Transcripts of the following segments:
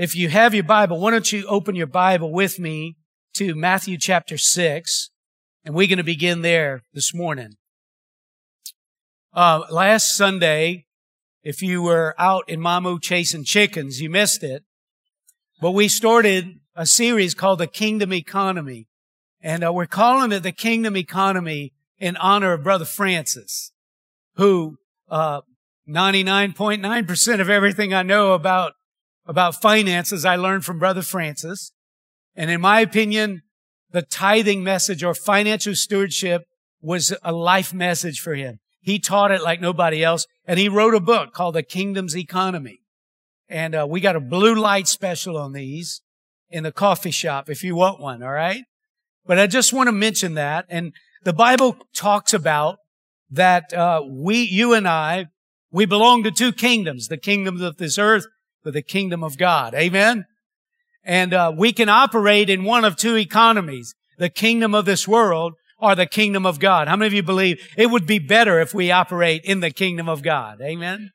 If you have your Bible, why don't you open your Bible with me to Matthew chapter 6, and we're going to begin there this morning. Uh, last Sunday, if you were out in Mamou chasing chickens, you missed it. But we started a series called The Kingdom Economy. And uh, we're calling it The Kingdom Economy in honor of Brother Francis, who, uh, 99.9% of everything I know about, about finances I learned from Brother Francis. And in my opinion, the tithing message or financial stewardship was a life message for him. He taught it like nobody else. And he wrote a book called The Kingdom's Economy. And uh, we got a blue light special on these in the coffee shop if you want one, all right? But I just want to mention that. And the Bible talks about that uh, we, you and I, we belong to two kingdoms, the kingdom of this earth, but the kingdom of God. Amen? And uh, we can operate in one of two economies, the kingdom of this world or the kingdom of God. How many of you believe it would be better if we operate in the kingdom of God? Amen?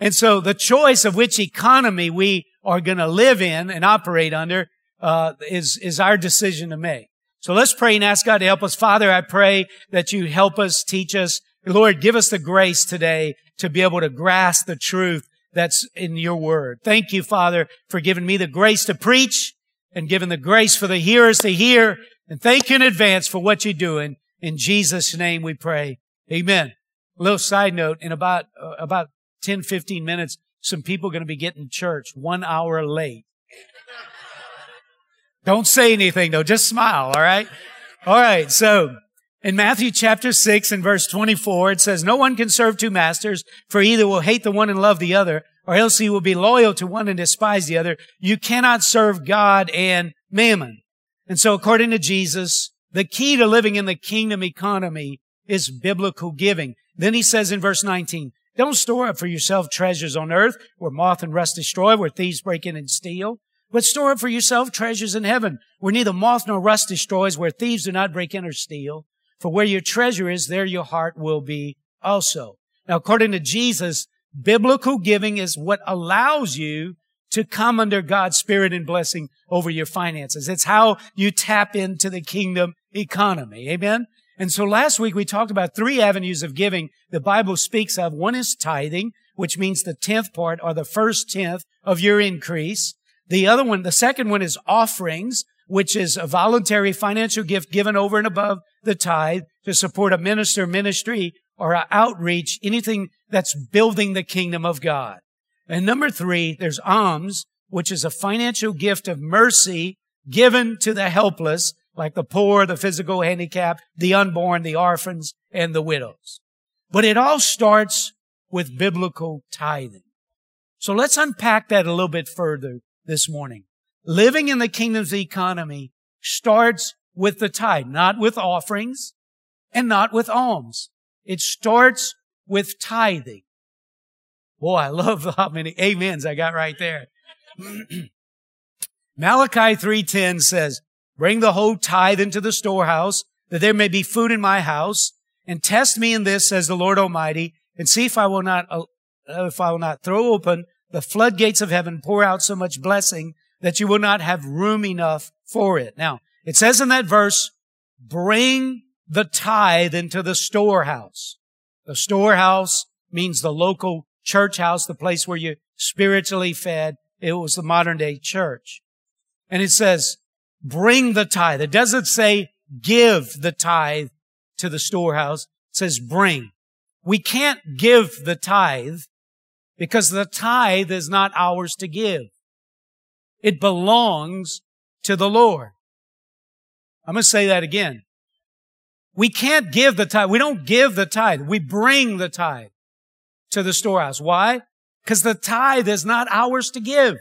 And so the choice of which economy we are going to live in and operate under uh, is is our decision to make. So let's pray and ask God to help us. Father, I pray that you help us, teach us. Lord, give us the grace today to be able to grasp the truth that's in your word. Thank you, Father, for giving me the grace to preach and giving the grace for the hearers to hear. And thank you in advance for what you're doing. In Jesus' name we pray. Amen. A little side note, in about, uh, about 10, 15 minutes, some people are going to be getting church one hour late. Don't say anything though, just smile, all right? All right, so in Matthew chapter 6 and verse 24, it says, No one can serve two masters, for either will hate the one and love the other, or else he will be loyal to one and despise the other. You cannot serve God and mammon. And so according to Jesus, the key to living in the kingdom economy is biblical giving. Then he says in verse 19, don't store up for yourself treasures on earth where moth and rust destroy, where thieves break in and steal, but store up for yourself treasures in heaven where neither moth nor rust destroys, where thieves do not break in or steal. For where your treasure is, there your heart will be also. Now, according to Jesus, biblical giving is what allows you to come under God's spirit and blessing over your finances. It's how you tap into the kingdom economy. Amen. And so last week we talked about three avenues of giving the Bible speaks of. One is tithing, which means the tenth part or the first tenth of your increase. The other one, the second one is offerings, which is a voluntary financial gift given over and above the tithe to support a minister ministry or outreach, anything that's building the kingdom of God. And number three, there's alms, which is a financial gift of mercy given to the helpless like the poor, the physical handicapped, the unborn, the orphans, and the widows. But it all starts with biblical tithing. So let's unpack that a little bit further this morning. Living in the kingdom's economy starts with the tithe, not with offerings and not with alms. It starts with tithing. Boy, I love how many amens I got right there. Malachi 3.10 says, Bring the whole tithe into the storehouse, that there may be food in my house, and test me in this, says the Lord Almighty, and see if I will not, uh, if I will not throw open the floodgates of heaven, pour out so much blessing that you will not have room enough for it. Now, it says in that verse, bring the tithe into the storehouse. The storehouse means the local church house, the place where you're spiritually fed. It was the modern day church. And it says, bring the tithe. It doesn't say give the tithe to the storehouse. It says bring. We can't give the tithe because the tithe is not ours to give. It belongs to the Lord. I'm going to say that again. We can't give the tithe. We don't give the tithe. We bring the tithe to the storehouse. Why? Because the tithe is not ours to give.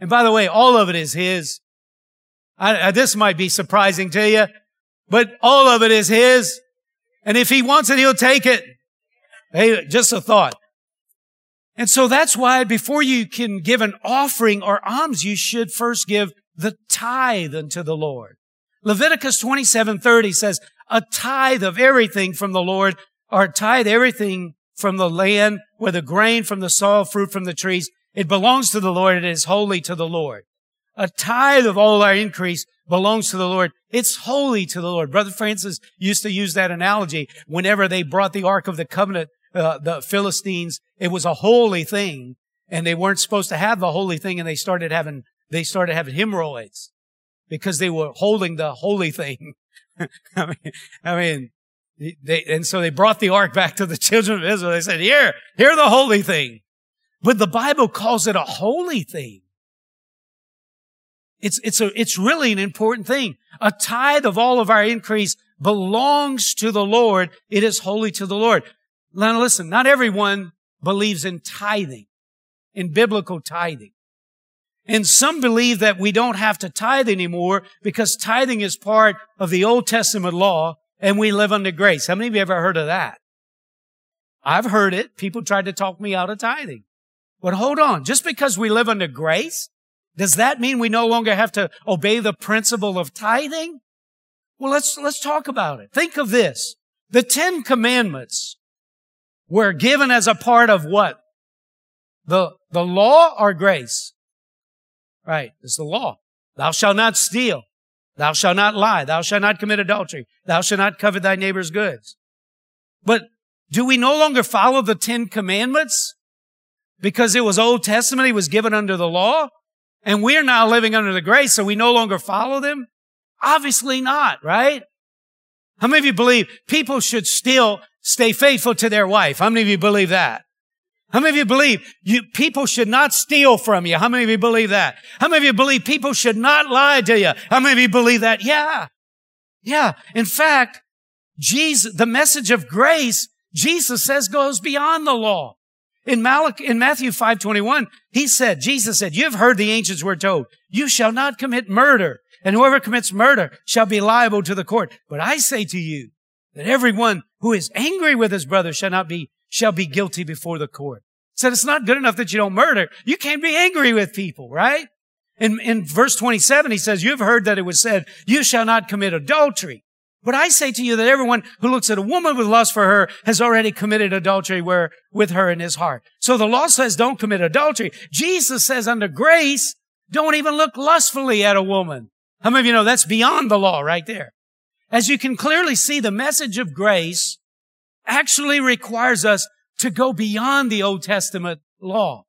And by the way, all of it is His. I, I, this might be surprising to you, but all of it is His. And if He wants it, He'll take it. Hey, just a thought. And so that's why before you can give an offering or alms, you should first give the tithe unto the Lord. Leviticus 27:30 says, a tithe of everything from the Lord, or tithe everything from the land, whether grain from the soil, fruit from the trees, It belongs to the Lord. It is holy to the Lord. A tithe of all our increase belongs to the Lord. It's holy to the Lord. Brother Francis used to use that analogy whenever they brought the Ark of the Covenant, uh, the Philistines. It was a holy thing and they weren't supposed to have the holy thing and they started having, they started having hemorrhoids because they were holding the holy thing. I mean, I mean, they, and so they brought the ark back to the children of Israel. They said, here, here the holy thing. But the Bible calls it a holy thing. It's, it's a, it's really an important thing. A tithe of all of our increase belongs to the Lord. It is holy to the Lord. Now listen, not everyone believes in tithing, in biblical tithing. And some believe that we don't have to tithe anymore because tithing is part of the Old Testament law and we live under grace. How many of you ever heard of that? I've heard it. People tried to talk me out of tithing. But hold on. Just because we live under grace, does that mean we no longer have to obey the principle of tithing? Well, let's, let's talk about it. Think of this. The Ten Commandments were given as a part of what? The, the law or grace? Right. It's the law. Thou shalt not steal. Thou shalt not lie. Thou shalt not commit adultery. Thou shalt not covet thy neighbor's goods. But do we no longer follow the Ten Commandments? Because it was Old Testament, it was given under the law, and we're now living under the grace, so we no longer follow them? Obviously not, right? How many of you believe people should still stay faithful to their wife? How many of you believe that? How many of you believe you, people should not steal from you? How many of you believe that? How many of you believe people should not lie to you? How many of you believe that? Yeah. Yeah. In fact, Jesus, the message of grace, Jesus says goes beyond the law. In Malach, in Matthew 5:21, he said, Jesus said, "You have heard the ancients were told, you shall not commit murder, and whoever commits murder shall be liable to the court. But I say to you that everyone who is angry with his brother shall not be shall be guilty before the court. Said it's not good enough that you don't murder. You can't be angry with people, right? In, in verse 27, he says, you've heard that it was said, you shall not commit adultery. But I say to you that everyone who looks at a woman with lust for her has already committed adultery where, with her in his heart. So the law says don't commit adultery. Jesus says under grace, don't even look lustfully at a woman. How many of you know that's beyond the law right there? As you can clearly see, the message of grace actually requires us to go beyond the Old Testament law.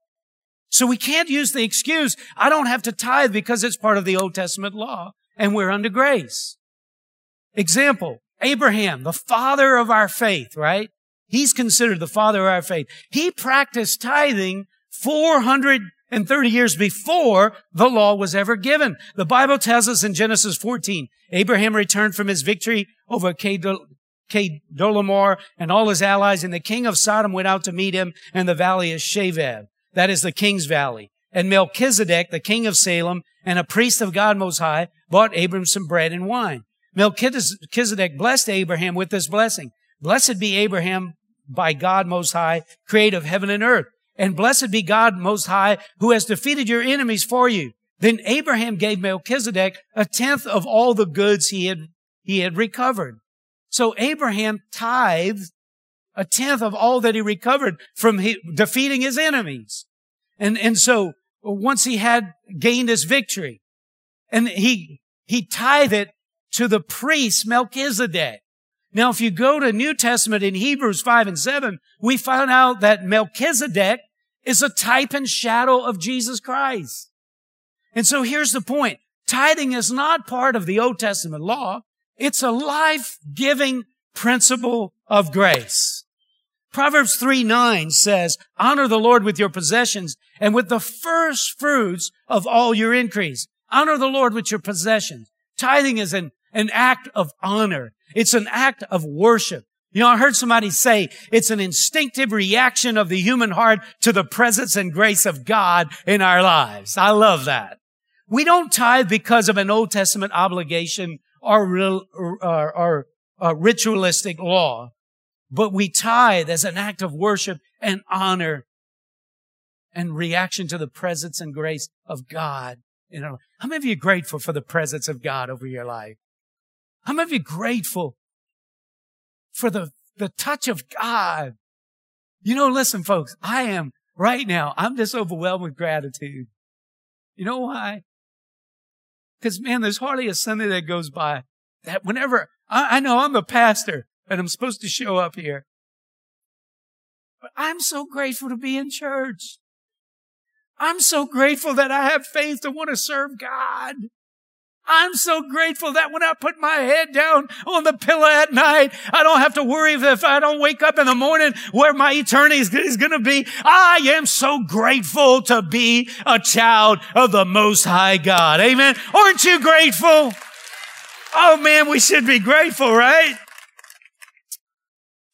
So we can't use the excuse, I don't have to tithe because it's part of the Old Testament law and we're under grace. Example, Abraham, the father of our faith, right? He's considered the father of our faith. He practiced tithing 430 years before the law was ever given. The Bible tells us in Genesis 14, Abraham returned from his victory over Chedorlaomer and all his allies, and the king of Sodom went out to meet him in the valley of Shaveh. That is the king's valley. And Melchizedek, the king of Salem, and a priest of God Most High, bought Abram some bread and wine. Melchizedek blessed Abraham with this blessing. Blessed be Abraham by God Most High, creator of heaven and earth. And blessed be God Most High, who has defeated your enemies for you. Then Abraham gave Melchizedek a tenth of all the goods he had, he had recovered. So Abraham tithed a tenth of all that he recovered from he, defeating his enemies. And, and so once he had gained his victory and he, he tithed it to the priest Melchizedek. Now, if you go to New Testament in Hebrews 5 and 7, we find out that Melchizedek is a type and shadow of Jesus Christ. And so here's the point. Tithing is not part of the Old Testament law. It's a life-giving principle of grace. Proverbs 3 9 says, honor the Lord with your possessions and with the first fruits of all your increase. Honor the Lord with your possessions. Tithing is an, an act of honor. It's an act of worship. You know, I heard somebody say it's an instinctive reaction of the human heart to the presence and grace of God in our lives. I love that. We don't tithe because of an Old Testament obligation or, real, or, or, or ritualistic law, but we tithe as an act of worship and honor and reaction to the presence and grace of God. You know, how many of you are grateful for the presence of God over your life? How many of you are grateful for the, the touch of God? You know, listen, folks, I am right now, I'm just overwhelmed with gratitude. You know why? Because man, there's hardly a Sunday that goes by that whenever I, I know I'm the pastor and I'm supposed to show up here, but I'm so grateful to be in church. I'm so grateful that I have faith to want to serve God. I'm so grateful that when I put my head down on the pillow at night, I don't have to worry if I don't wake up in the morning where my eternity is going to be. I am so grateful to be a child of the Most High God. Amen. Aren't you grateful? Oh man, we should be grateful, right?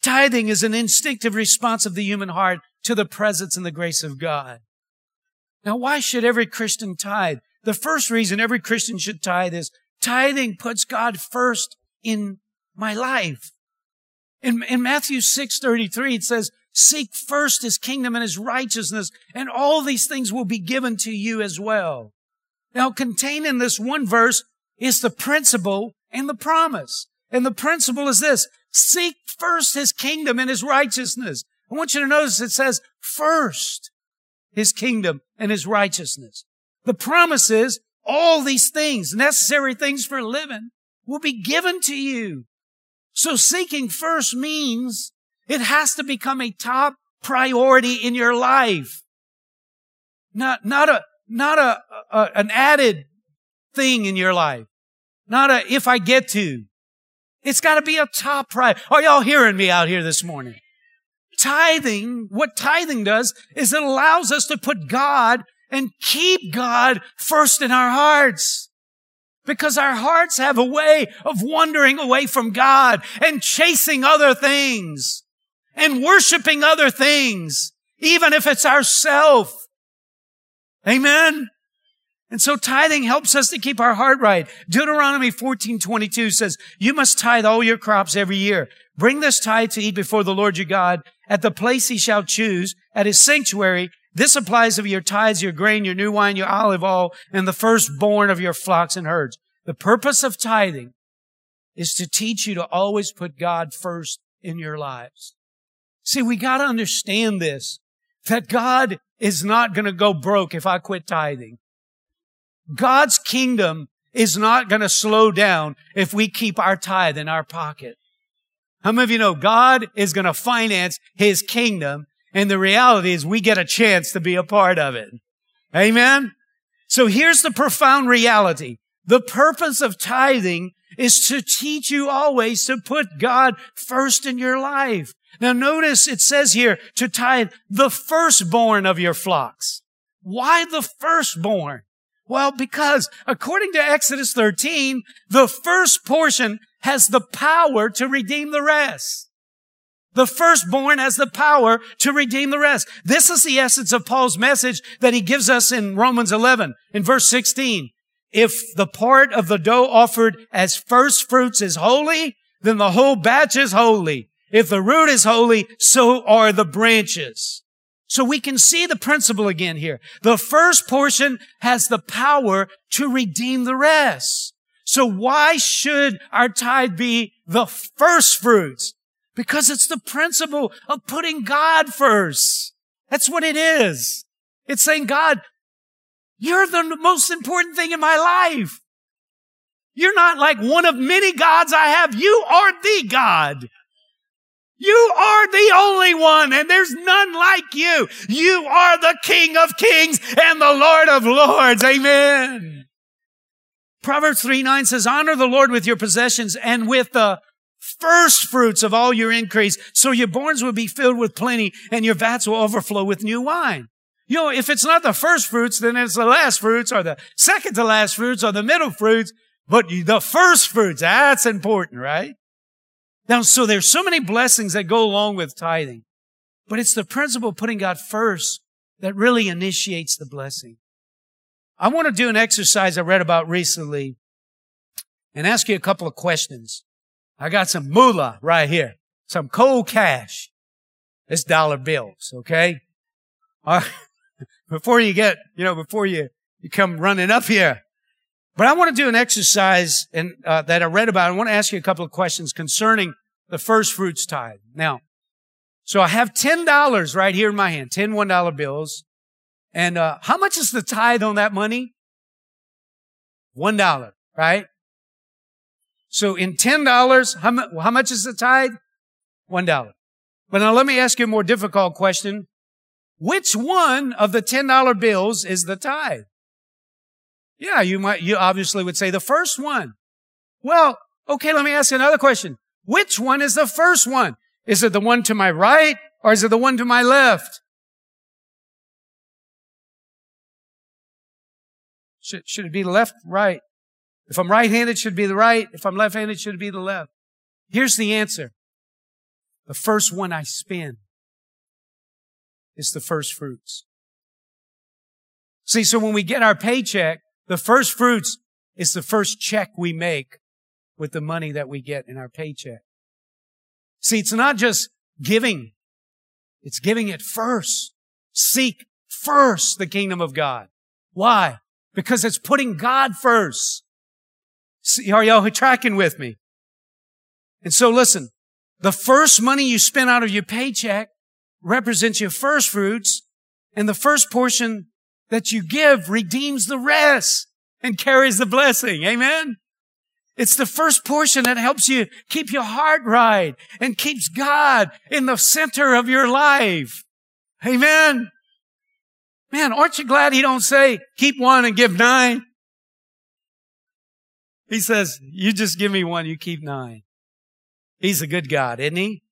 Tithing is an instinctive response of the human heart to the presence and the grace of God. Now, why should every Christian tithe? The first reason every Christian should tithe is tithing puts God first in my life. In, in Matthew 6 33, it says, Seek first his kingdom and his righteousness, and all these things will be given to you as well. Now, contained in this one verse is the principle and the promise. And the principle is this seek first his kingdom and his righteousness. I want you to notice it says first his kingdom and his righteousness. The promise is all these things, necessary things for living, will be given to you. So seeking first means it has to become a top priority in your life. Not, not a, not a, a an added thing in your life. Not a, if I get to. It's got to be a top priority. Are y'all hearing me out here this morning? Tithing, what tithing does is it allows us to put God and keep God first in our hearts. Because our hearts have a way of wandering away from God and chasing other things and worshiping other things, even if it's ourself. Amen. And so tithing helps us to keep our heart right. Deuteronomy 14, 22 says, you must tithe all your crops every year. Bring this tithe to eat before the Lord your God at the place he shall choose at his sanctuary this applies of your tithes, your grain, your new wine, your olive oil, and the firstborn of your flocks and herds. The purpose of tithing is to teach you to always put God first in your lives. See, we got to understand this, that God is not going to go broke if I quit tithing. God's kingdom is not going to slow down if we keep our tithe in our pocket. How many of you know God is going to finance his kingdom and the reality is we get a chance to be a part of it. Amen. So here's the profound reality. The purpose of tithing is to teach you always to put God first in your life. Now notice it says here to tithe the firstborn of your flocks. Why the firstborn? Well, because according to Exodus 13, the first portion has the power to redeem the rest. The firstborn has the power to redeem the rest. This is the essence of Paul's message that he gives us in Romans 11 in verse 16. If the part of the dough offered as first fruits is holy, then the whole batch is holy. If the root is holy, so are the branches. So we can see the principle again here. The first portion has the power to redeem the rest. So why should our tithe be the first fruits? Because it's the principle of putting God first. That's what it is. It's saying, God, you're the most important thing in my life. You're not like one of many gods I have. You are the God. You are the only one and there's none like you. You are the King of kings and the Lord of lords. Amen. Proverbs 3 9 says, honor the Lord with your possessions and with the first fruits of all your increase, so your barns will be filled with plenty and your vats will overflow with new wine. You know, if it's not the first fruits, then it's the last fruits or the second to last fruits or the middle fruits, but the first fruits, that's important, right? Now, so there's so many blessings that go along with tithing, but it's the principle of putting God first that really initiates the blessing. I want to do an exercise I read about recently and ask you a couple of questions. I got some moolah right here, some cold cash. It's dollar bills, okay? Uh, before you get, you know, before you, you come running up here. But I want to do an exercise and, uh, that I read about. I want to ask you a couple of questions concerning the first fruits tithe. Now, So I have $10 right here in my hand, 10 $1 bills. And, uh, how much is the tithe on that money? $1, right? So in $10, how, mu- how much is the tithe? $1. But now let me ask you a more difficult question. Which one of the $10 bills is the tithe? Yeah, you might, you obviously would say the first one. Well, okay, let me ask you another question. Which one is the first one? Is it the one to my right or is it the one to my left? Should, should it be left, right? If I'm right-handed, should be the right. If I'm left-handed, should be the left? Here's the answer. The first one I spend is the first fruits. See, so when we get our paycheck, the first fruits is the first check we make with the money that we get in our paycheck. See, it's not just giving. It's giving it first. Seek first the kingdom of God. Why? Because it's putting God first. Are y'all tracking with me? And so listen, the first money you spend out of your paycheck represents your first fruits and the first portion that you give redeems the rest and carries the blessing. Amen. It's the first portion that helps you keep your heart right and keeps God in the center of your life. Amen. Man, aren't you glad he don't say keep one and give nine? He says, you just give me one, you keep nine. He's a good God, isn't he?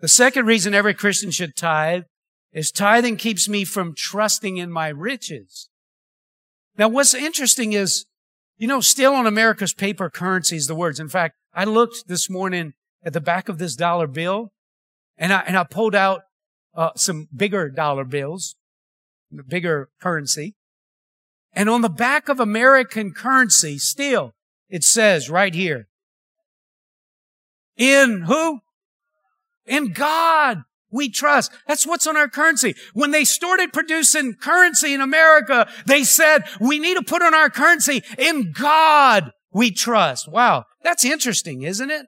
The second reason every Christian should tithe is tithing keeps me from trusting in my riches. Now, what's interesting is you know, still on America's paper currencies, the words. In fact, I looked this morning at the back of this dollar bill and I, and I pulled out uh, some bigger dollar bills, bigger currency. And on the back of American currency, still, it says right here, in who? In God we trust. That's what's on our currency. When they started producing currency in America, they said, we need to put on our currency in God we trust. Wow. That's interesting, isn't it?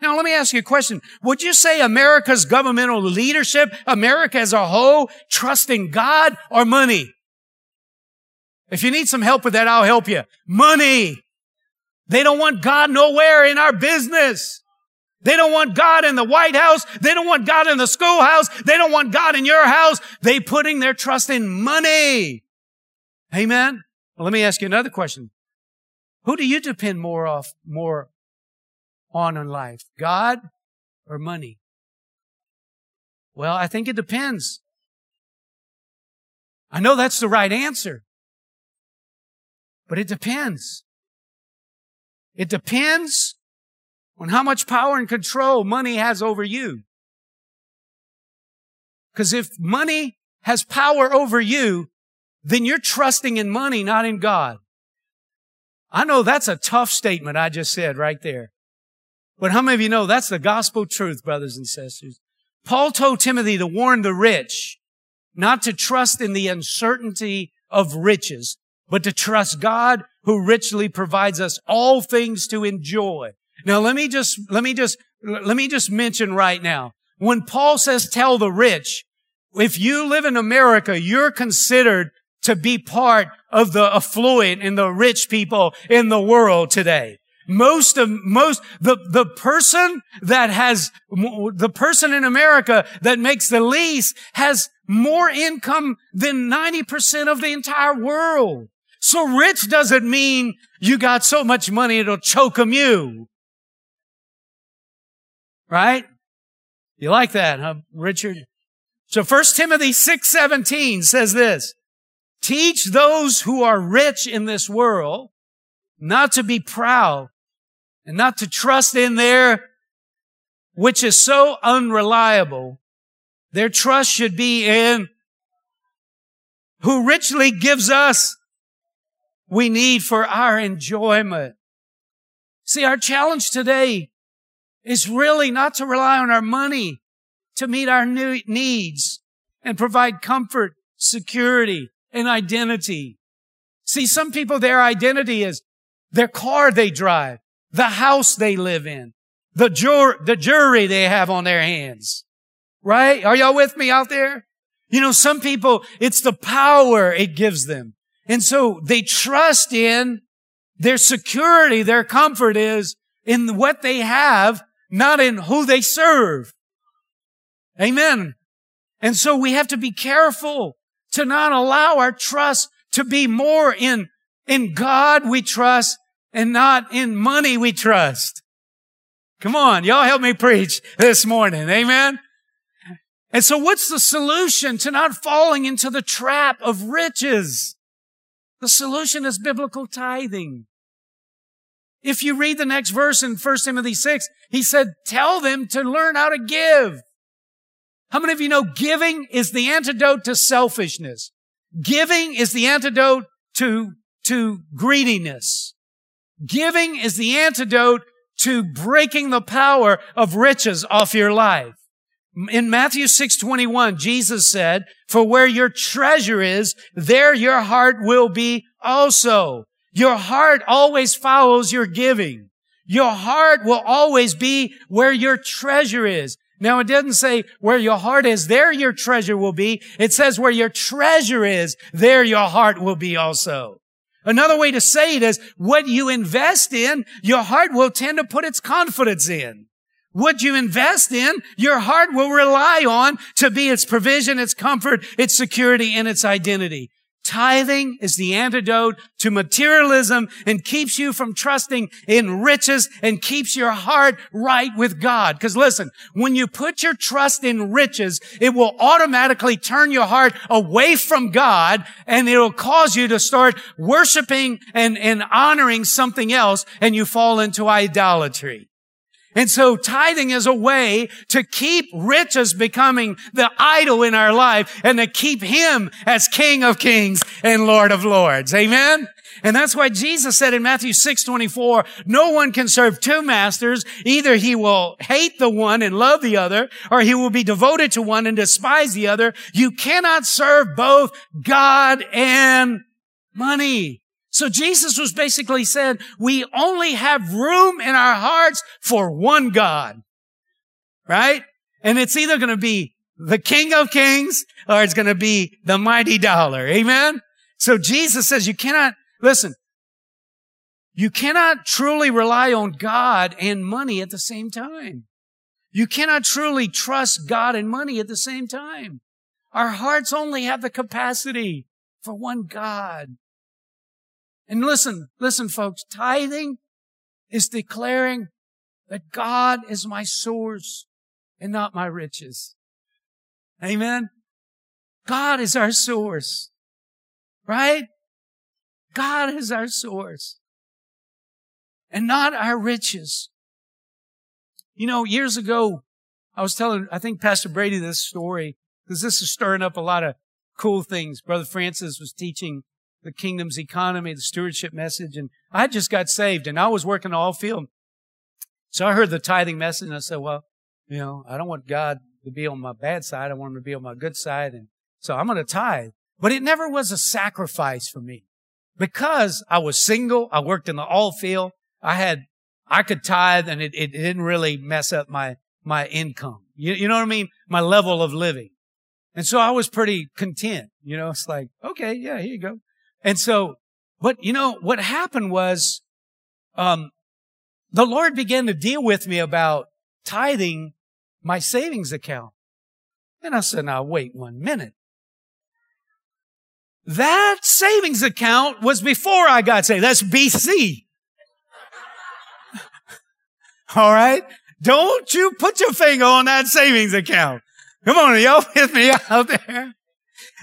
Now, let me ask you a question. Would you say America's governmental leadership, America as a whole, trust in God or money? If you need some help with that, I'll help you. Money. They don't want God nowhere in our business. They don't want God in the White House. They don't want God in the schoolhouse. They don't want God in your house. They putting their trust in money. Amen. Well, let me ask you another question. Who do you depend more off, more on in life? God or money? Well, I think it depends. I know that's the right answer, but it depends. It depends on how much power and control money has over you. Because if money has power over you, then you're trusting in money, not in God. I know that's a tough statement I just said right there. But how many of you know that's the gospel truth, brothers and sisters? Paul told Timothy to warn the rich not to trust in the uncertainty of riches, but to trust God who richly provides us all things to enjoy. Now let me just, let me just, let me just mention right now. When Paul says tell the rich, if you live in America, you're considered to be part of the affluent and the rich people in the world today. Most of, most, the, the person that has, the person in America that makes the least has more income than 90% of the entire world. So rich doesn't mean you got so much money it'll choke them you. Right? You like that, huh, Richard? So 1 Timothy 6:17 says this, teach those who are rich in this world not to be proud and not to trust in their which is so unreliable. Their trust should be in who richly gives us we need for our enjoyment. See, our challenge today is really not to rely on our money to meet our new needs and provide comfort, security, and identity. See, some people, their identity is their car they drive, the house they live in, the, jur- the jury they have on their hands. Right? Are y'all with me out there? You know, some people, it's the power it gives them. And so they trust in their security, their comfort is in what they have, not in who they serve. Amen. And so we have to be careful to not allow our trust to be more in, in God we trust and not in money we trust. Come on, y'all help me preach this morning. Amen. And so what's the solution to not falling into the trap of riches? The solution is biblical tithing. If you read the next verse in 1 Timothy 6, he said, tell them to learn how to give. How many of you know giving is the antidote to selfishness? Giving is the antidote to, to greediness. Giving is the antidote to breaking the power of riches off your life. In Matthew 6:21, Jesus said, "For where your treasure is, there your heart will be also." Your heart always follows your giving. Your heart will always be where your treasure is. Now it doesn't say where your heart is, there your treasure will be. It says where your treasure is, there your heart will be also. Another way to say it is what you invest in, your heart will tend to put its confidence in. What you invest in, your heart will rely on to be its provision, its comfort, its security, and its identity. Tithing is the antidote to materialism and keeps you from trusting in riches and keeps your heart right with God. Because listen, when you put your trust in riches, it will automatically turn your heart away from God and it'll cause you to start worshiping and, and honoring something else and you fall into idolatry. And so tithing is a way to keep riches becoming the idol in our life and to keep him as King of kings and Lord of lords. Amen. And that's why Jesus said in Matthew 6, 24, no one can serve two masters. Either he will hate the one and love the other, or he will be devoted to one and despise the other. You cannot serve both God and money. So Jesus was basically said, we only have room in our hearts for one God. Right? And it's either going to be the King of Kings or it's going to be the mighty dollar. Amen? So Jesus says you cannot, listen, you cannot truly rely on God and money at the same time. You cannot truly trust God and money at the same time. Our hearts only have the capacity for one God. And listen, listen, folks, tithing is declaring that God is my source and not my riches. Amen. God is our source, right? God is our source and not our riches. You know, years ago, I was telling, I think Pastor Brady this story because this is stirring up a lot of cool things. Brother Francis was teaching the kingdom's economy, the stewardship message. And I just got saved and I was working all field. So I heard the tithing message and I said, well, you know, I don't want God to be on my bad side. I want him to be on my good side. And so I'm going to tithe. But it never was a sacrifice for me because I was single. I worked in the all field. I had, I could tithe and it, it didn't really mess up my, my income. You, you know what I mean? My level of living. And so I was pretty content. You know, it's like, okay, yeah, here you go. And so, but you know, what happened was, um, the Lord began to deal with me about tithing my savings account. And I said, now wait one minute. That savings account was before I got saved. That's BC. All right. Don't you put your finger on that savings account. Come on, y'all with me out there?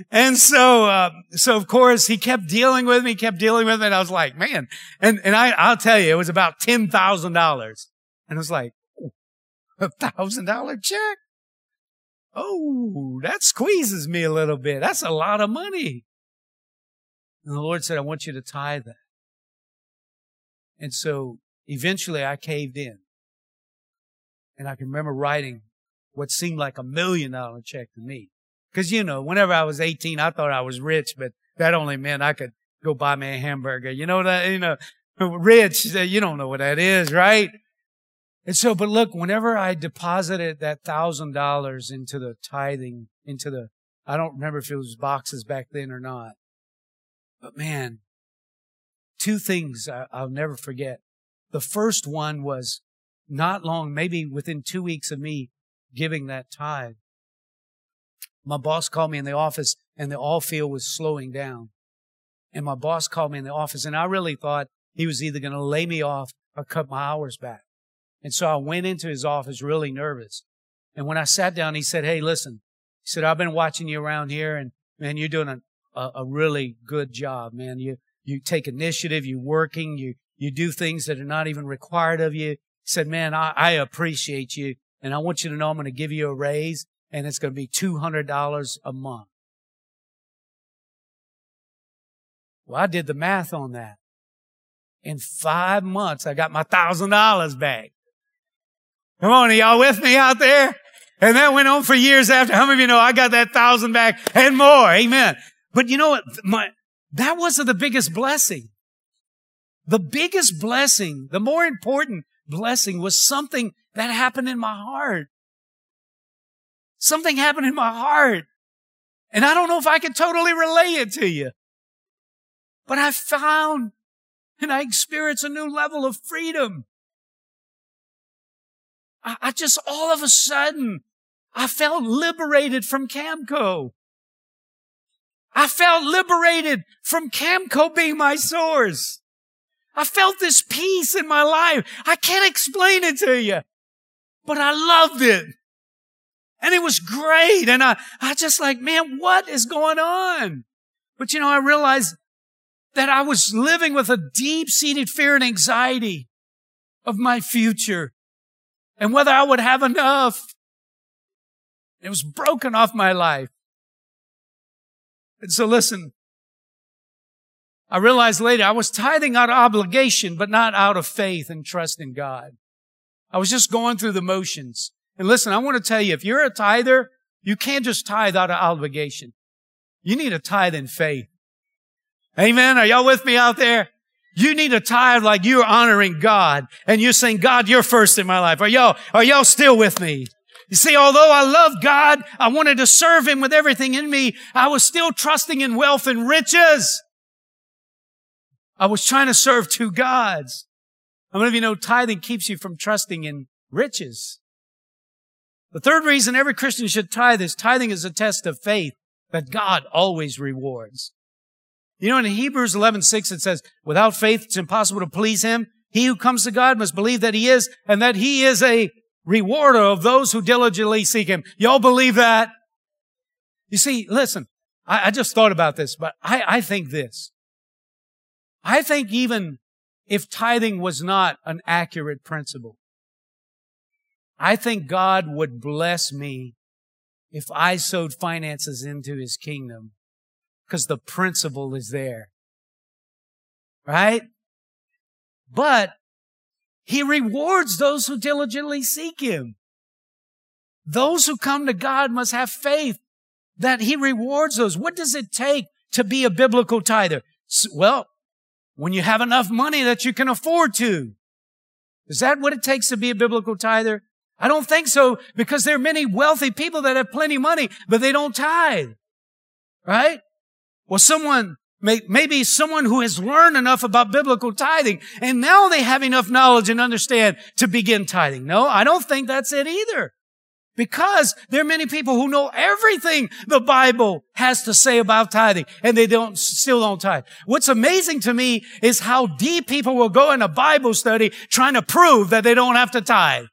And so, uh, so of course he kept dealing with me, kept dealing with me. And I was like, man, and, and I, I'll tell you, it was about $10,000. And I was like, a thousand dollar check. Oh, that squeezes me a little bit. That's a lot of money. And the Lord said, I want you to tithe that. And so eventually I caved in. And I can remember writing what seemed like a million dollar check to me. Cause you know, whenever I was 18, I thought I was rich, but that only meant I could go buy me a hamburger. You know that, you know, rich, eh, you don't know what that is, right? And so, but look, whenever I deposited that thousand dollars into the tithing, into the, I don't remember if it was boxes back then or not, but man, two things I, will never forget. The first one was not long, maybe within two weeks of me giving that tithe. My boss called me in the office and the all field was slowing down. And my boss called me in the office and I really thought he was either going to lay me off or cut my hours back. And so I went into his office really nervous. And when I sat down, he said, Hey, listen, he said, I've been watching you around here and man, you're doing a, a, a really good job, man. You, you take initiative, you're working, you, you do things that are not even required of you. He said, man, I, I appreciate you. And I want you to know I'm going to give you a raise and it's going to be $200 a month. Well, I did the math on that. In five months, I got my thousand dollars back. Come on, are y'all with me out there? And that went on for years after. How many of you know I got that thousand back and more? Amen. But you know what? My, that wasn't the biggest blessing. The biggest blessing, the more important blessing was something that happened in my heart. Something happened in my heart. And I don't know if I can totally relay it to you. But I found and I experienced a new level of freedom. I, I just all of a sudden, I felt liberated from Camco. I felt liberated from Camco being my source. I felt this peace in my life. I can't explain it to you, but I loved it. And it was great. And I, I just like, man, what is going on? But you know, I realized that I was living with a deep seated fear and anxiety of my future and whether I would have enough. It was broken off my life. And so listen, I realized later I was tithing out of obligation, but not out of faith and trust in God. I was just going through the motions. And listen, I want to tell you, if you're a tither, you can't just tithe out of obligation. You need a tithe in faith. Amen. Are y'all with me out there? You need a tithe like you're honoring God and you're saying, God, you're first in my life. Are y'all, are y'all still with me? You see, although I love God, I wanted to serve Him with everything in me. I was still trusting in wealth and riches. I was trying to serve two gods. How many of you know tithing keeps you from trusting in riches? The third reason every Christian should tithe is tithing is a test of faith that God always rewards. You know, in Hebrews 11, 6, it says, without faith, it's impossible to please him. He who comes to God must believe that he is and that he is a rewarder of those who diligently seek him. Y'all believe that? You see, listen, I, I just thought about this, but I, I think this. I think even if tithing was not an accurate principle, I think God would bless me if I sowed finances into his kingdom because the principle is there. Right? But he rewards those who diligently seek him. Those who come to God must have faith that he rewards those. What does it take to be a biblical tither? Well, when you have enough money that you can afford to. Is that what it takes to be a biblical tither? I don't think so because there are many wealthy people that have plenty of money, but they don't tithe. Right? Well, someone, may, maybe someone who has learned enough about biblical tithing and now they have enough knowledge and understand to begin tithing. No, I don't think that's it either. Because there are many people who know everything the Bible has to say about tithing and they don't, still don't tithe. What's amazing to me is how deep people will go in a Bible study trying to prove that they don't have to tithe.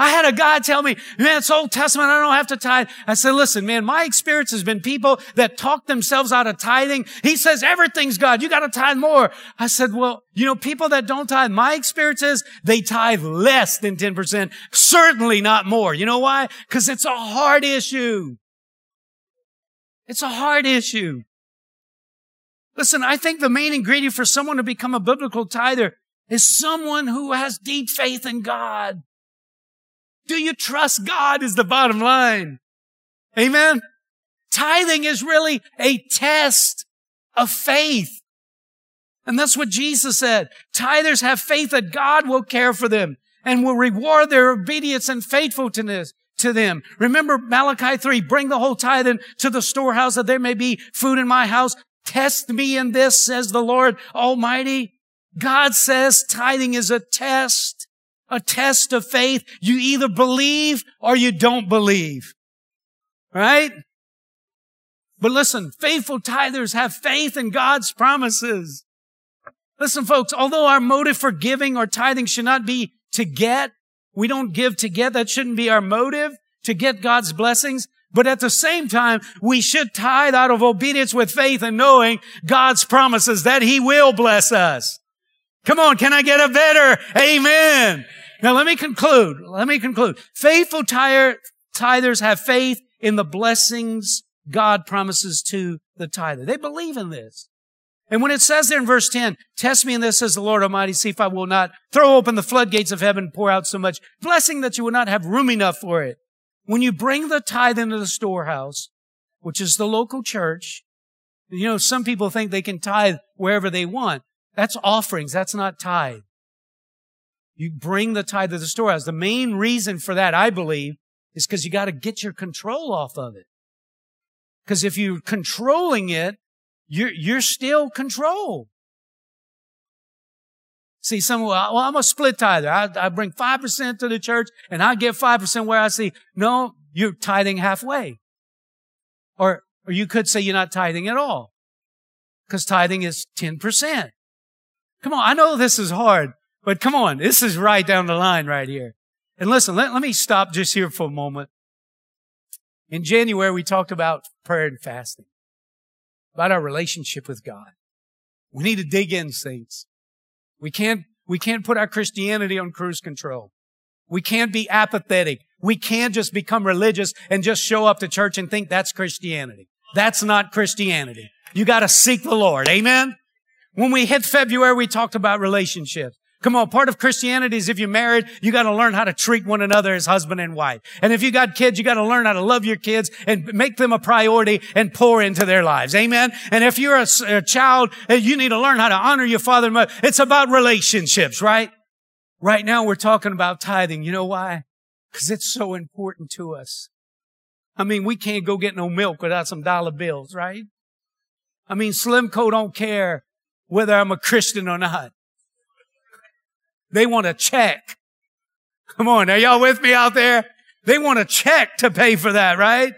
I had a guy tell me, man, it's Old Testament. I don't have to tithe. I said, listen, man, my experience has been people that talk themselves out of tithing. He says everything's God. You got to tithe more. I said, well, you know, people that don't tithe, my experience is they tithe less than 10%. Certainly not more. You know why? Because it's a hard issue. It's a hard issue. Listen, I think the main ingredient for someone to become a biblical tither is someone who has deep faith in God. Do you trust God is the bottom line. Amen. Tithing is really a test of faith. And that's what Jesus said. Tithers have faith that God will care for them. and will reward their obedience and faithfulness to them. Remember Malachi 3, bring the whole tithe to the storehouse that there may be food in my house. Test me in this, says the Lord Almighty. God says tithing is a test, a test of faith. You either believe or you don't believe. Right? But listen, faithful tithers have faith in God's promises. Listen, folks, although our motive for giving or tithing should not be to get, we don't give to get. That shouldn't be our motive to get God's blessings. But at the same time, we should tithe out of obedience with faith and knowing God's promises that He will bless us. Come on, can I get a better amen? Now let me conclude. Let me conclude. Faithful tithers have faith in the blessings God promises to the tither. They believe in this. And when it says there in verse 10, test me in this, says the Lord Almighty, see if I will not throw open the floodgates of heaven, pour out so much blessing that you will not have room enough for it. When you bring the tithe into the storehouse, which is the local church, you know, some people think they can tithe wherever they want. That's offerings. That's not tithe. You bring the tithe to the storehouse. The main reason for that, I believe, is because you got to get your control off of it. Because if you're controlling it, you're, you're still controlled. See, some, well, I'm a split tither. I, I bring 5% to the church and I get 5% where I see, no, you're tithing halfway. Or, or you could say you're not tithing at all. Because tithing is 10%. Come on, I know this is hard, but come on, this is right down the line right here. And listen, let, let me stop just here for a moment. In January, we talked about prayer and fasting about our relationship with God. We need to dig in, saints. We can't, we can't put our Christianity on cruise control. We can't be apathetic. We can't just become religious and just show up to church and think that's Christianity. That's not Christianity. You gotta seek the Lord. Amen? When we hit February, we talked about relationships. Come on, part of Christianity is if you're married, you got to learn how to treat one another as husband and wife. And if you got kids, you got to learn how to love your kids and make them a priority and pour into their lives. Amen. And if you're a, a child, eh, you need to learn how to honor your father and mother. It's about relationships, right? Right now we're talking about tithing. You know why? Because it's so important to us. I mean, we can't go get no milk without some dollar bills, right? I mean, Slimco don't care whether I'm a Christian or not. They want a check. Come on. Are y'all with me out there? They want a check to pay for that, right?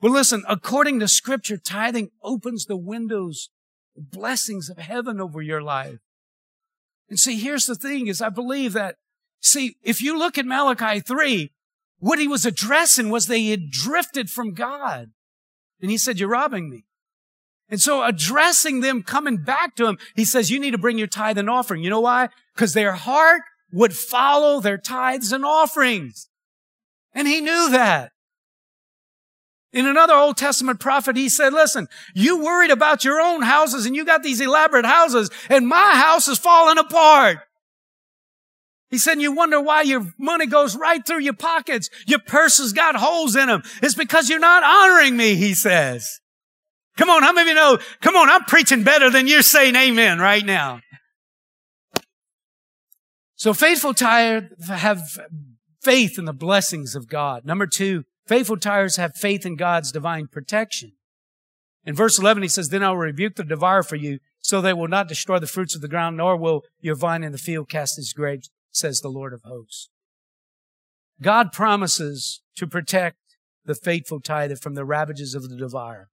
Well, listen, according to scripture, tithing opens the windows, the blessings of heaven over your life. And see, here's the thing is I believe that, see, if you look at Malachi 3, what he was addressing was they had drifted from God. And he said, you're robbing me. And so addressing them coming back to him, he says, you need to bring your tithe and offering. You know why? Because their heart would follow their tithes and offerings. And he knew that. In another Old Testament prophet, he said, listen, you worried about your own houses and you got these elaborate houses and my house is falling apart. He said, you wonder why your money goes right through your pockets. Your purse has got holes in them. It's because you're not honoring me, he says. Come on, how many of you know? Come on, I'm preaching better than you're saying amen right now. So faithful tithe have faith in the blessings of God. Number two, faithful tithers have faith in God's divine protection. In verse 11, he says, Then I will rebuke the devourer for you, so they will not destroy the fruits of the ground, nor will your vine in the field cast its grapes, says the Lord of hosts. God promises to protect the faithful tither from the ravages of the devourer.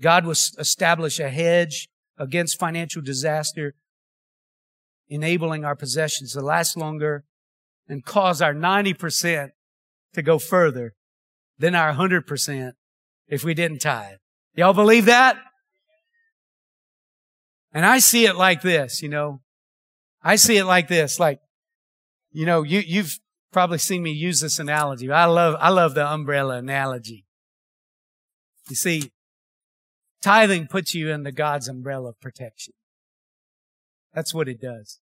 God will establish a hedge against financial disaster, enabling our possessions to last longer and cause our 90% to go further than our 100% if we didn't tithe. Y'all believe that? And I see it like this, you know. I see it like this, like, you know, you, you've probably seen me use this analogy. I love, I love the umbrella analogy. You see, Tithing puts you under God's umbrella of protection. That's what it does.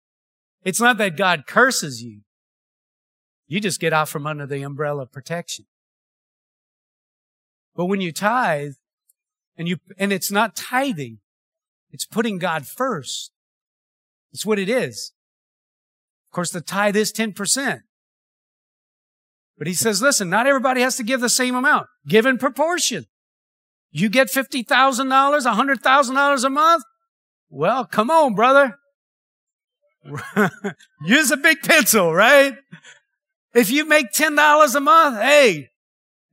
It's not that God curses you. You just get out from under the umbrella of protection. But when you tithe, and you, and it's not tithing, it's putting God first. It's what it is. Of course, the tithe is 10%. But he says, listen, not everybody has to give the same amount. Give in proportion. You get $50,000, $100,000 a month? Well, come on, brother. Use a big pencil, right? If you make $10 a month, hey,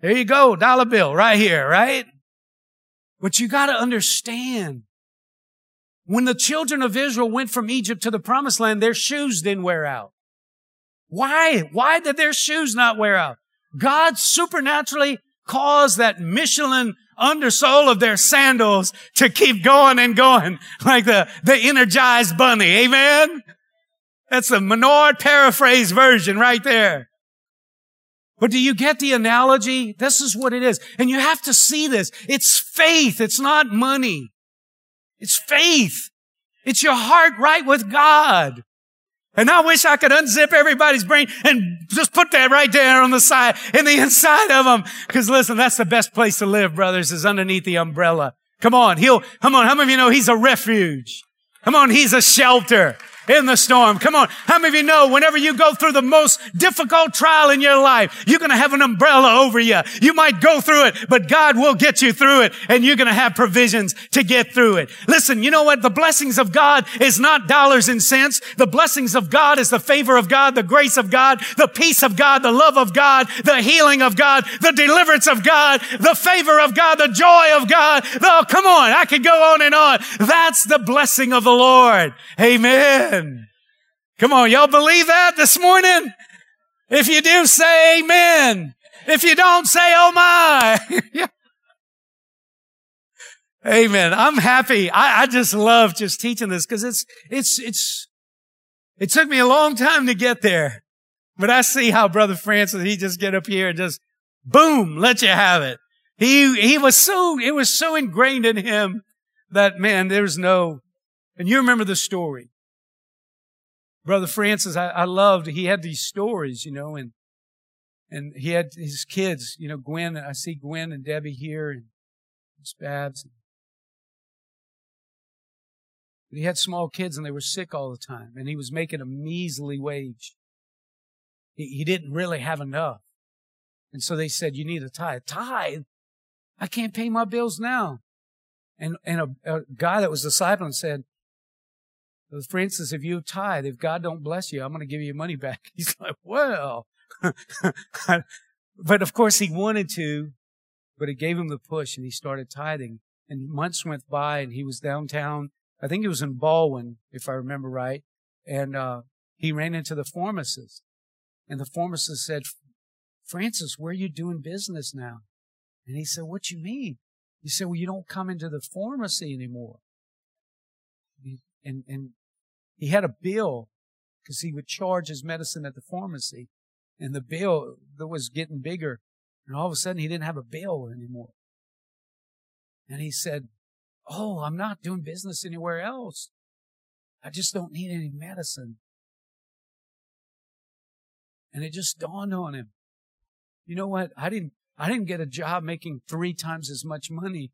there you go, dollar bill right here, right? But you got to understand when the children of Israel went from Egypt to the promised land, their shoes didn't wear out. Why? Why did their shoes not wear out? God supernaturally caused that Michelin undersole of their sandals to keep going and going like the, the energized bunny. Amen. That's the Menard paraphrase version right there. But do you get the analogy? This is what it is. And you have to see this. It's faith. It's not money. It's faith. It's your heart right with God. And I wish I could unzip everybody's brain and just put that right there on the side, in the inside of them. Cause listen, that's the best place to live, brothers, is underneath the umbrella. Come on, he'll, come on, how many of you know he's a refuge? Come on, he's a shelter in the storm. Come on. How many of you know whenever you go through the most difficult trial in your life, you're going to have an umbrella over you. You might go through it, but God will get you through it and you're going to have provisions to get through it. Listen, you know what? The blessings of God is not dollars and cents. The blessings of God is the favor of God, the grace of God, the peace of God, the love of God, the healing of God, the deliverance of God, the favor of God, the joy of God. Oh, come on. I could go on and on. That's the blessing of the Lord. Amen. Come on, y'all believe that this morning? If you do, say amen. If you don't, say oh my. amen. I'm happy. I, I just love just teaching this because it's, it's, it's, it took me a long time to get there. But I see how Brother Francis, he just get up here and just boom, let you have it. He, he was so, it was so ingrained in him that man, there's no, and you remember the story. Brother Francis, I, I loved, he had these stories, you know, and, and he had his kids, you know, Gwen, I see Gwen and Debbie here and Miss Babs. But he had small kids and they were sick all the time and he was making a measly wage. He, he didn't really have enough. And so they said, you need a tithe. Tithe? I can't pay my bills now. And, and a, a guy that was discipling said, for instance, if you tithe, if God don't bless you, I'm going to give you money back. He's like, well, but of course he wanted to, but it gave him the push and he started tithing. And months went by and he was downtown. I think it was in Baldwin, if I remember right. And, uh, he ran into the pharmacist and the pharmacist said, Francis, where are you doing business now? And he said, what you mean? He said, well, you don't come into the pharmacy anymore. And, and he had a bill because he would charge his medicine at the pharmacy and the bill that was getting bigger. And all of a sudden he didn't have a bill anymore. And he said, Oh, I'm not doing business anywhere else. I just don't need any medicine. And it just dawned on him. You know what? I didn't, I didn't get a job making three times as much money.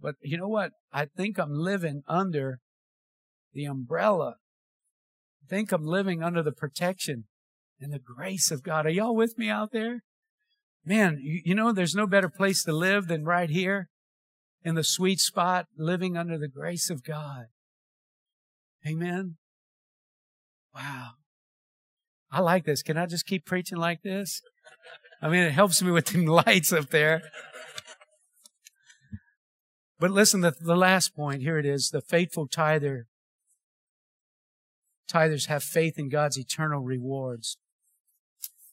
But you know what? I think I'm living under the umbrella. Think I'm living under the protection and the grace of God. Are y'all with me out there? Man, you, you know, there's no better place to live than right here in the sweet spot, living under the grace of God. Amen. Wow. I like this. Can I just keep preaching like this? I mean, it helps me with them lights up there. But listen, the, the last point, here it is. The faithful tither Tithers have faith in God's eternal rewards.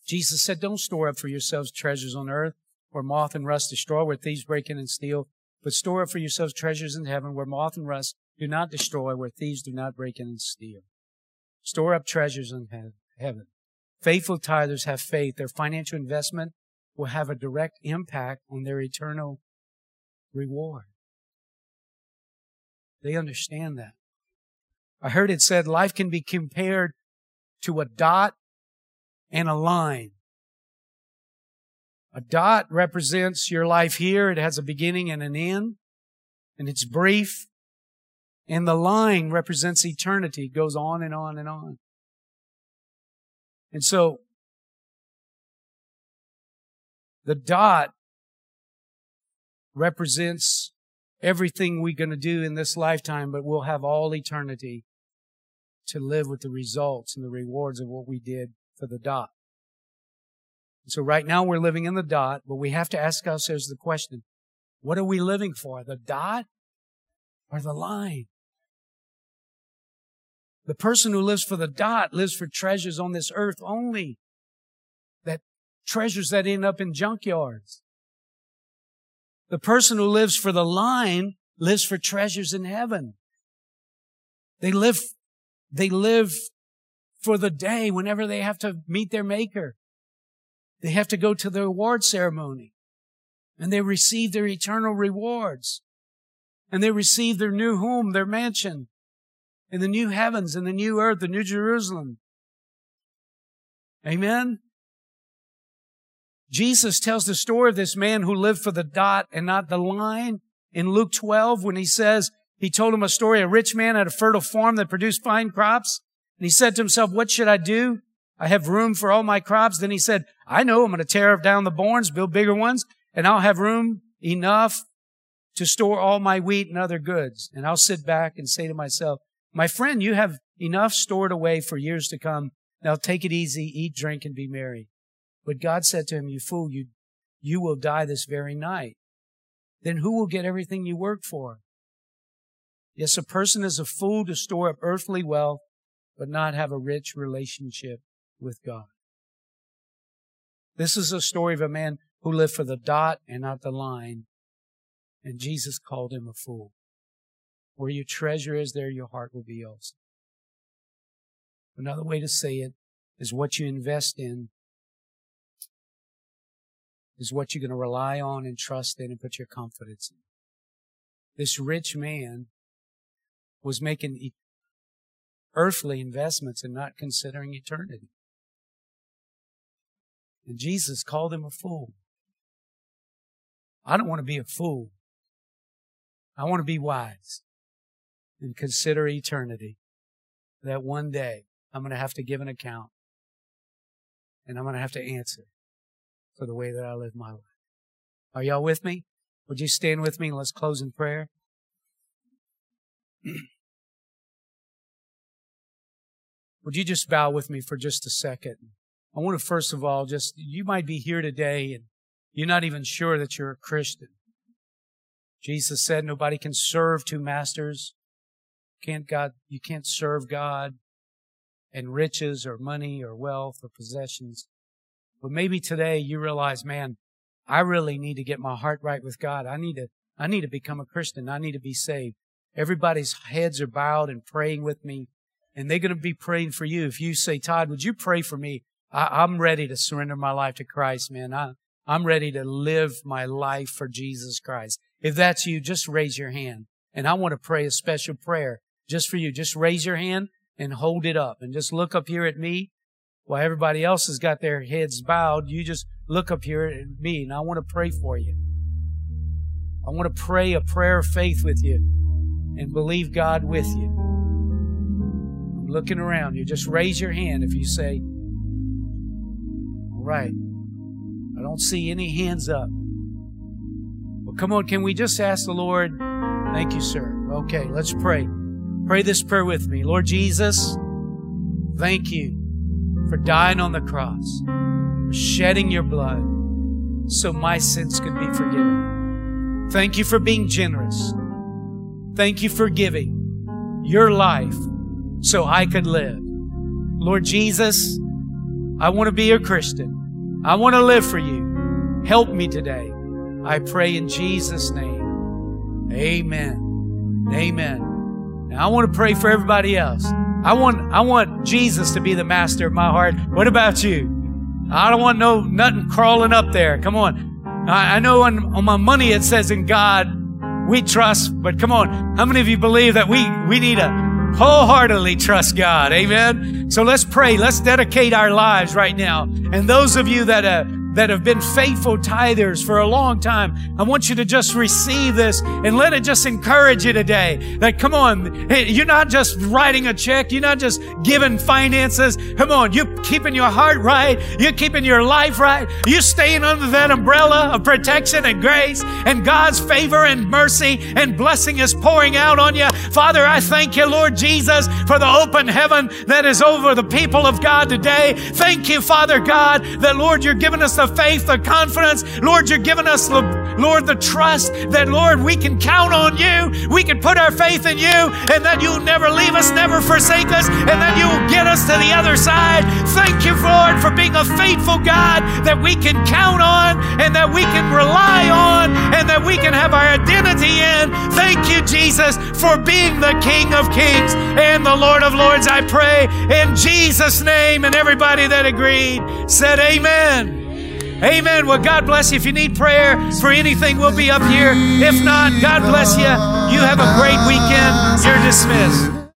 Jesus said, Don't store up for yourselves treasures on earth where moth and rust destroy, where thieves break in and steal, but store up for yourselves treasures in heaven where moth and rust do not destroy, where thieves do not break in and steal. Store up treasures in heaven. Faithful tithers have faith. Their financial investment will have a direct impact on their eternal reward. They understand that. I heard it said life can be compared to a dot and a line. A dot represents your life here. It has a beginning and an end, and it's brief. And the line represents eternity. It goes on and on and on. And so the dot represents everything we're going to do in this lifetime, but we'll have all eternity to live with the results and the rewards of what we did for the dot. So right now we're living in the dot, but we have to ask ourselves the question, what are we living for? The dot or the line? The person who lives for the dot lives for treasures on this earth only. That treasures that end up in junkyards. The person who lives for the line lives for treasures in heaven. They live, they live for the day whenever they have to meet their maker. They have to go to the award ceremony and they receive their eternal rewards and they receive their new home, their mansion in the new heavens and the new earth, the new Jerusalem. Amen. Jesus tells the story of this man who lived for the dot and not the line in Luke 12 when he says, he told him a story. A rich man had a fertile farm that produced fine crops. And he said to himself, what should I do? I have room for all my crops. Then he said, I know I'm going to tear down the barns, build bigger ones, and I'll have room enough to store all my wheat and other goods. And I'll sit back and say to myself, my friend, you have enough stored away for years to come. Now take it easy, eat, drink, and be merry. But God said to him, You fool, you, you will die this very night. Then who will get everything you work for? Yes, a person is a fool to store up earthly wealth, but not have a rich relationship with God. This is a story of a man who lived for the dot and not the line. And Jesus called him a fool. Where your treasure is, there your heart will be also. Another way to say it is what you invest in is what you're going to rely on and trust in and put your confidence in. This rich man was making earthly investments and not considering eternity. And Jesus called him a fool. I don't want to be a fool. I want to be wise and consider eternity. That one day I'm going to have to give an account and I'm going to have to answer for the way that I live my life. Are y'all with me? Would you stand with me and let's close in prayer? Would you just bow with me for just a second? I want to first of all just, you might be here today and you're not even sure that you're a Christian. Jesus said nobody can serve two masters. Can't God, you can't serve God and riches or money or wealth or possessions. But maybe today you realize, man, I really need to get my heart right with God. I need to, I need to become a Christian. I need to be saved. Everybody's heads are bowed and praying with me. And they're going to be praying for you. If you say, Todd, would you pray for me? I, am ready to surrender my life to Christ, man. I, I'm ready to live my life for Jesus Christ. If that's you, just raise your hand. And I want to pray a special prayer just for you. Just raise your hand and hold it up and just look up here at me while everybody else has got their heads bowed, you just look up here at me and I want to pray for you. I want to pray a prayer of faith with you and believe God with you. I'm looking around you. Just raise your hand if you say, All right. I don't see any hands up. Well, come on. Can we just ask the Lord? Thank you, sir. Okay, let's pray. Pray this prayer with me. Lord Jesus, thank you for dying on the cross, for shedding your blood so my sins could be forgiven. Thank you for being generous. Thank you for giving your life so I could live. Lord Jesus, I want to be a Christian. I want to live for you. Help me today. I pray in Jesus' name. Amen. Amen. Now I want to pray for everybody else. I want, I want Jesus to be the master of my heart. What about you? I don't want no, nothing crawling up there. Come on. I, I know on, on my money it says in God we trust, but come on. How many of you believe that we, we need to wholeheartedly trust God? Amen. So let's pray. Let's dedicate our lives right now. And those of you that, uh, that have been faithful tithers for a long time. I want you to just receive this and let it just encourage you today. That come on, you're not just writing a check. You're not just giving finances. Come on, you're keeping your heart right. You're keeping your life right. You're staying under that umbrella of protection and grace and God's favor and mercy and blessing is pouring out on you. Father, I thank you, Lord Jesus, for the open heaven that is over the people of God today. Thank you, Father God, that Lord, you're giving us the faith, the confidence. Lord, you're giving us, Lord, the trust that, Lord, we can count on you. We can put our faith in you and that you'll never leave us, never forsake us, and that you will get us to the other side. Thank you, Lord, for being a faithful God that we can count on and that we can rely on and that we can have our identity in. Thank you, Jesus, for being the King of Kings and the Lord of Lords. I pray in Jesus' name. And everybody that agreed said, Amen. Amen. Well, God bless you. If you need prayer for anything, we'll be up here. If not, God bless you. You have a great weekend. You're dismissed.